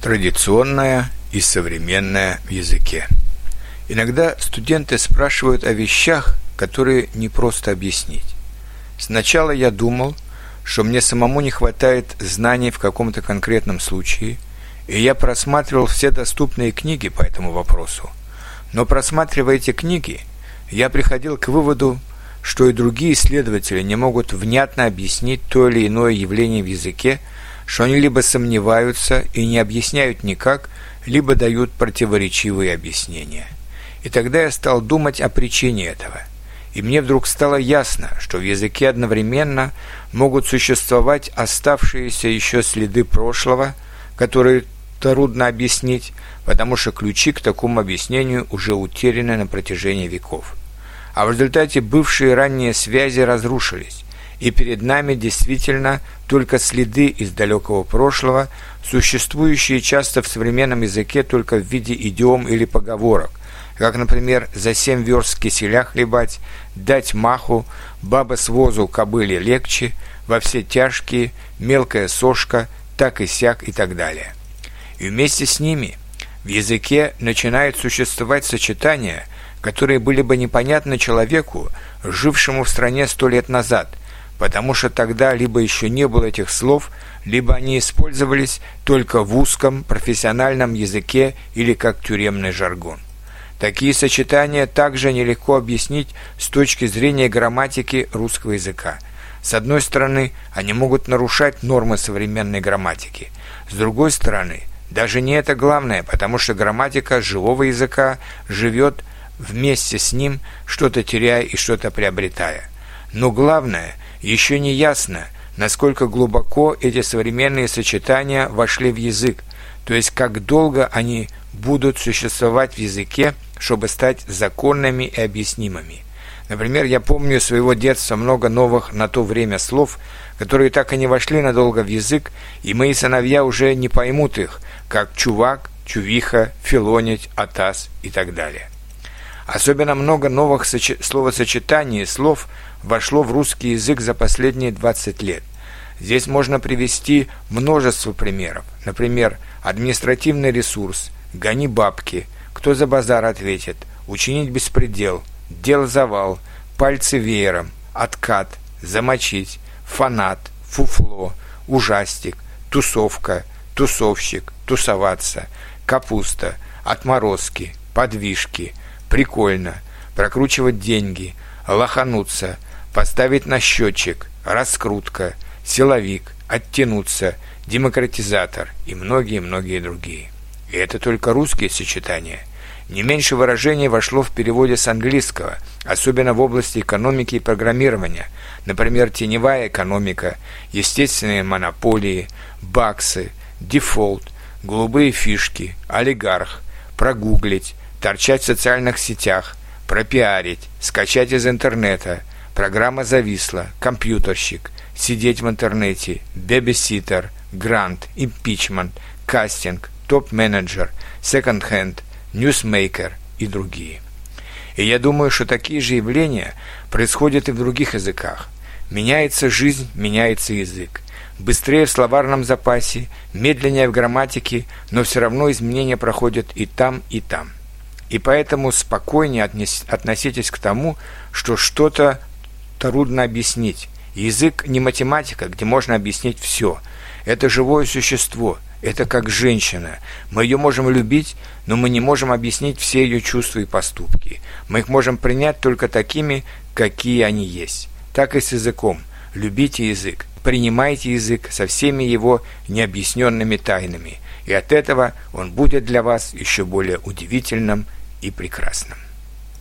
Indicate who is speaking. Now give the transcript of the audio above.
Speaker 1: Традиционное и современное в языке. Иногда студенты спрашивают о вещах, которые не просто объяснить. Сначала я думал, что мне самому не хватает знаний в каком-то конкретном случае, и я просматривал все доступные книги по этому вопросу. Но просматривая эти книги, я приходил к выводу, что и другие исследователи не могут внятно объяснить то или иное явление в языке, что они либо сомневаются и не объясняют никак, либо дают противоречивые объяснения. И тогда я стал думать о причине этого. И мне вдруг стало ясно, что в языке одновременно могут существовать оставшиеся еще следы прошлого, которые трудно объяснить, потому что ключи к такому объяснению уже утеряны на протяжении веков. А в результате бывшие ранние связи разрушились, и перед нами действительно только следы из далекого прошлого, существующие часто в современном языке только в виде идиом или поговорок, как, например, «за семь верст киселя хлебать», «дать маху», «баба с возу кобыле легче», «во все тяжкие», «мелкая сошка», «так и сяк» и так далее. И вместе с ними в языке начинают существовать сочетания, которые были бы непонятны человеку, жившему в стране сто лет назад – потому что тогда либо еще не было этих слов, либо они использовались только в узком профессиональном языке или как тюремный жаргон. Такие сочетания также нелегко объяснить с точки зрения грамматики русского языка. С одной стороны, они могут нарушать нормы современной грамматики. С другой стороны, даже не это главное, потому что грамматика живого языка живет вместе с ним, что-то теряя и что-то приобретая. Но главное – еще не ясно, насколько глубоко эти современные сочетания вошли в язык, то есть как долго они будут существовать в языке, чтобы стать законными и объяснимыми. Например, я помню своего детства много новых на то время слов, которые так и не вошли надолго в язык, и мои сыновья уже не поймут их, как чувак, чувиха, филонить, атас и так далее. Особенно много новых словосочетаний и слов вошло в русский язык за последние 20 лет. Здесь можно привести множество примеров. Например, административный ресурс, гони бабки, кто за базар ответит, учинить беспредел, дел завал, пальцы веером, откат, замочить, фанат, фуфло, ужастик, тусовка, тусовщик, тусоваться, капуста, отморозки, подвижки, прикольно, прокручивать деньги, лохануться – поставить на счетчик, раскрутка, силовик, оттянуться, демократизатор и многие-многие другие. И это только русские сочетания. Не меньше выражений вошло в переводе с английского, особенно в области экономики и программирования, например, теневая экономика, естественные монополии, баксы, дефолт, голубые фишки, олигарх, прогуглить, торчать в социальных сетях, пропиарить, скачать из интернета – Программа зависла, компьютерщик, сидеть в интернете, бебиситер, грант, импичмент, кастинг, топ-менеджер, секонд-хенд, ньюсмейкер. И другие. И я думаю, что такие же явления происходят и в других языках. Меняется жизнь, меняется язык. Быстрее в словарном запасе, медленнее в грамматике, но все равно изменения проходят и там, и там. И поэтому спокойнее относитесь к тому, что что-то трудно объяснить. Язык не математика, где можно объяснить все. Это живое существо, это как женщина. Мы ее можем любить, но мы не можем объяснить все ее чувства и поступки. Мы их можем принять только такими, какие они есть. Так и с языком. Любите язык, принимайте язык со всеми его необъясненными тайнами, и от этого он будет для вас еще более удивительным и прекрасным.